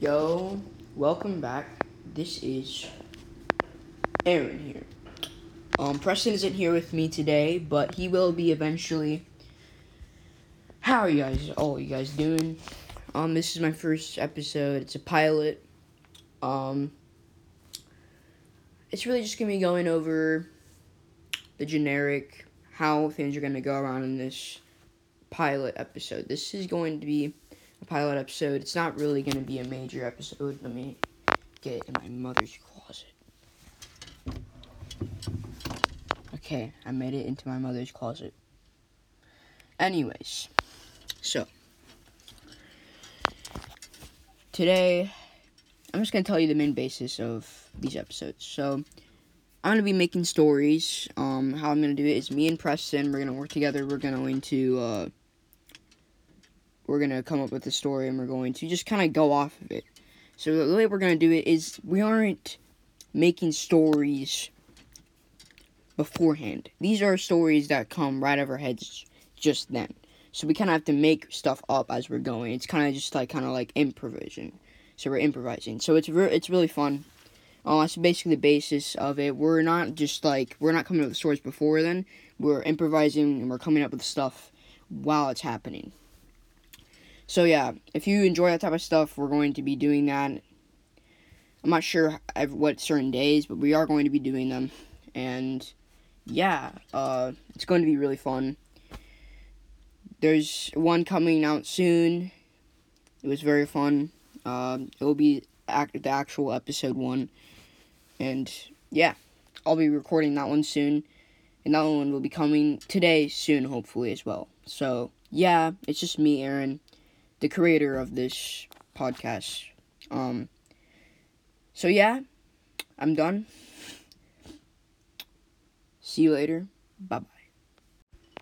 Yo, welcome back. This is Aaron here. Um, Preston isn't here with me today, but he will be eventually. How are you guys? All you guys doing? Um, this is my first episode. It's a pilot. Um, it's really just gonna be going over the generic how things are gonna go around in this pilot episode. This is going to be a pilot episode. It's not really going to be a major episode. Let me get in my mother's closet. Okay, I made it into my mother's closet. Anyways, so today I'm just going to tell you the main basis of these episodes. So I'm gonna be making stories. Um, how I'm gonna do it is me and Preston. We're gonna work together. We're going to into uh, we're gonna come up with a story, and we're going to just kind of go off of it. So the way we're gonna do it is we aren't making stories beforehand. These are stories that come right out of our heads just then. So we kind of have to make stuff up as we're going. It's kind of just like kind of like improvising. So we're improvising. So it's re- it's really fun. Uh, that's basically the basis of it. We're not just like we're not coming up with stories before then. We're improvising and we're coming up with stuff while it's happening. So yeah, if you enjoy that type of stuff, we're going to be doing that. I'm not sure what certain days, but we are going to be doing them, and yeah, uh, it's going to be really fun. There's one coming out soon. It was very fun. Uh, it will be act- the actual episode one. And yeah, I'll be recording that one soon. And that one will be coming today soon, hopefully, as well. So, yeah, it's just me, Aaron, the creator of this podcast. Um, so, yeah, I'm done. See you later. Bye bye.